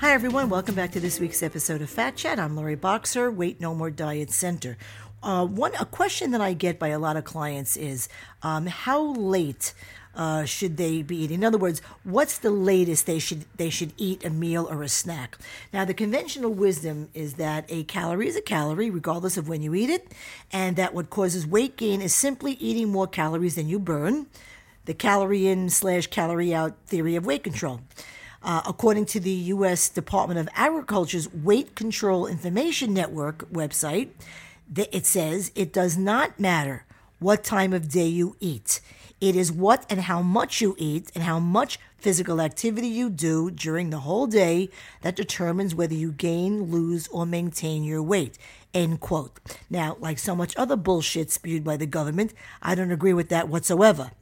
Hi, everyone. Welcome back to this week's episode of Fat Chat. I'm Lori Boxer, Weight No More Diet Center. Uh, one a question that I get by a lot of clients is um, how late uh, should they be eating? In other words, what's the latest they should they should eat a meal or a snack? Now, the conventional wisdom is that a calorie is a calorie, regardless of when you eat it, and that what causes weight gain is simply eating more calories than you burn. The calorie in slash calorie out theory of weight control. Uh, according to the U.S. Department of Agriculture's Weight Control Information Network website, it says it does not matter what time of day you eat. It is what and how much you eat and how much physical activity you do during the whole day that determines whether you gain, lose, or maintain your weight. End quote. Now, like so much other bullshit spewed by the government, I don't agree with that whatsoever.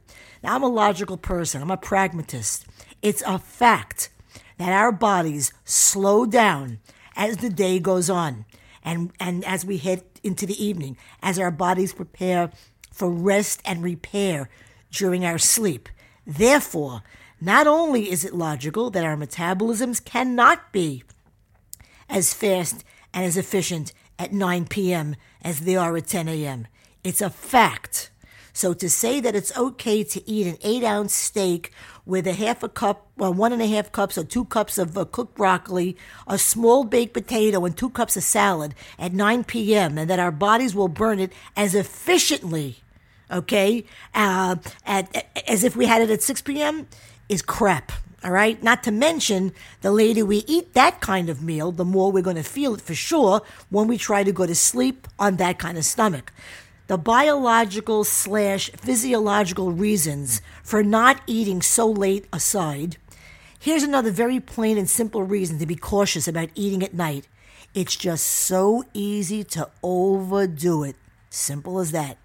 Now, I'm a logical person, I'm a pragmatist. It's a fact that our bodies slow down as the day goes on and, and as we head into the evening, as our bodies prepare for rest and repair during our sleep. Therefore, not only is it logical that our metabolisms cannot be as fast and as efficient at 9 p.m. as they are at 10 a.m., it's a fact. So to say that it's okay to eat an eight ounce steak with a half a cup, well, one and a half cups or two cups of uh, cooked broccoli, a small baked potato, and two cups of salad at 9 p.m., and that our bodies will burn it as efficiently, okay, uh, at, as if we had it at 6 p.m., is crap. All right. Not to mention, the later we eat that kind of meal, the more we're going to feel it for sure when we try to go to sleep on that kind of stomach the biological slash physiological reasons for not eating so late aside, here's another very plain and simple reason to be cautious about eating at night. It's just so easy to overdo it. Simple as that.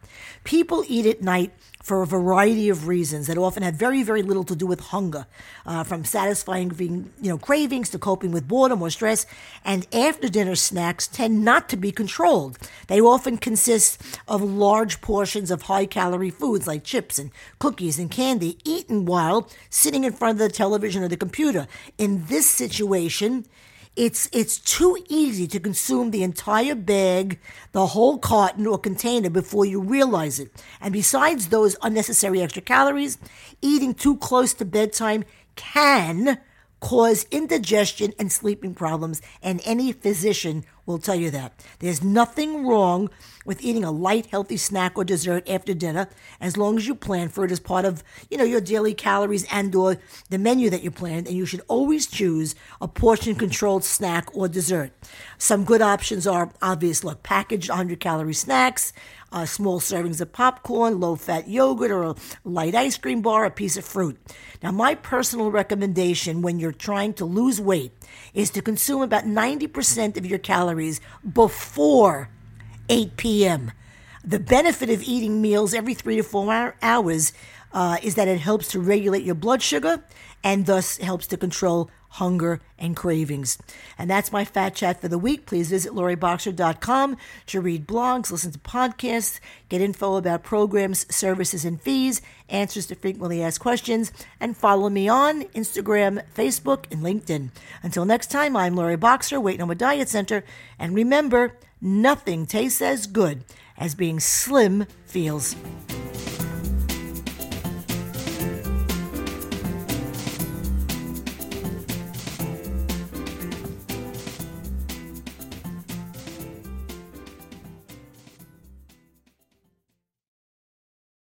People eat at night for a variety of reasons that often have very, very little to do with hunger, uh, from satisfying you know cravings to coping with boredom or stress. And after dinner snacks tend not to be controlled. They often consist of large portions of high calorie foods like chips and cookies and candy, eaten while sitting in front of the television or the computer. In this situation, it's it's too easy to consume the entire bag, the whole carton or container before you realize it. And besides those unnecessary extra calories, eating too close to bedtime can cause indigestion and sleeping problems, and any physician will tell you that. There's nothing wrong with eating a light, healthy snack or dessert after dinner, as long as you plan for it as part of, you know, your daily calories and or the menu that you planned, and you should always choose a portion-controlled snack or dessert. Some good options are obvious, look, packaged 100-calorie snacks, uh, small servings of popcorn, low fat yogurt, or a light ice cream bar, a piece of fruit. Now, my personal recommendation when you're trying to lose weight is to consume about 90% of your calories before 8 p.m. The benefit of eating meals every three to four hours uh, is that it helps to regulate your blood sugar and thus helps to control hunger, and cravings. And that's my fat chat for the week. Please visit loriboxer.com to read blogs, listen to podcasts, get info about programs, services, and fees, answers to frequently asked questions, and follow me on Instagram, Facebook, and LinkedIn. Until next time, I'm Lori Boxer, Weight No More Diet Center, and remember, nothing tastes as good as being slim feels.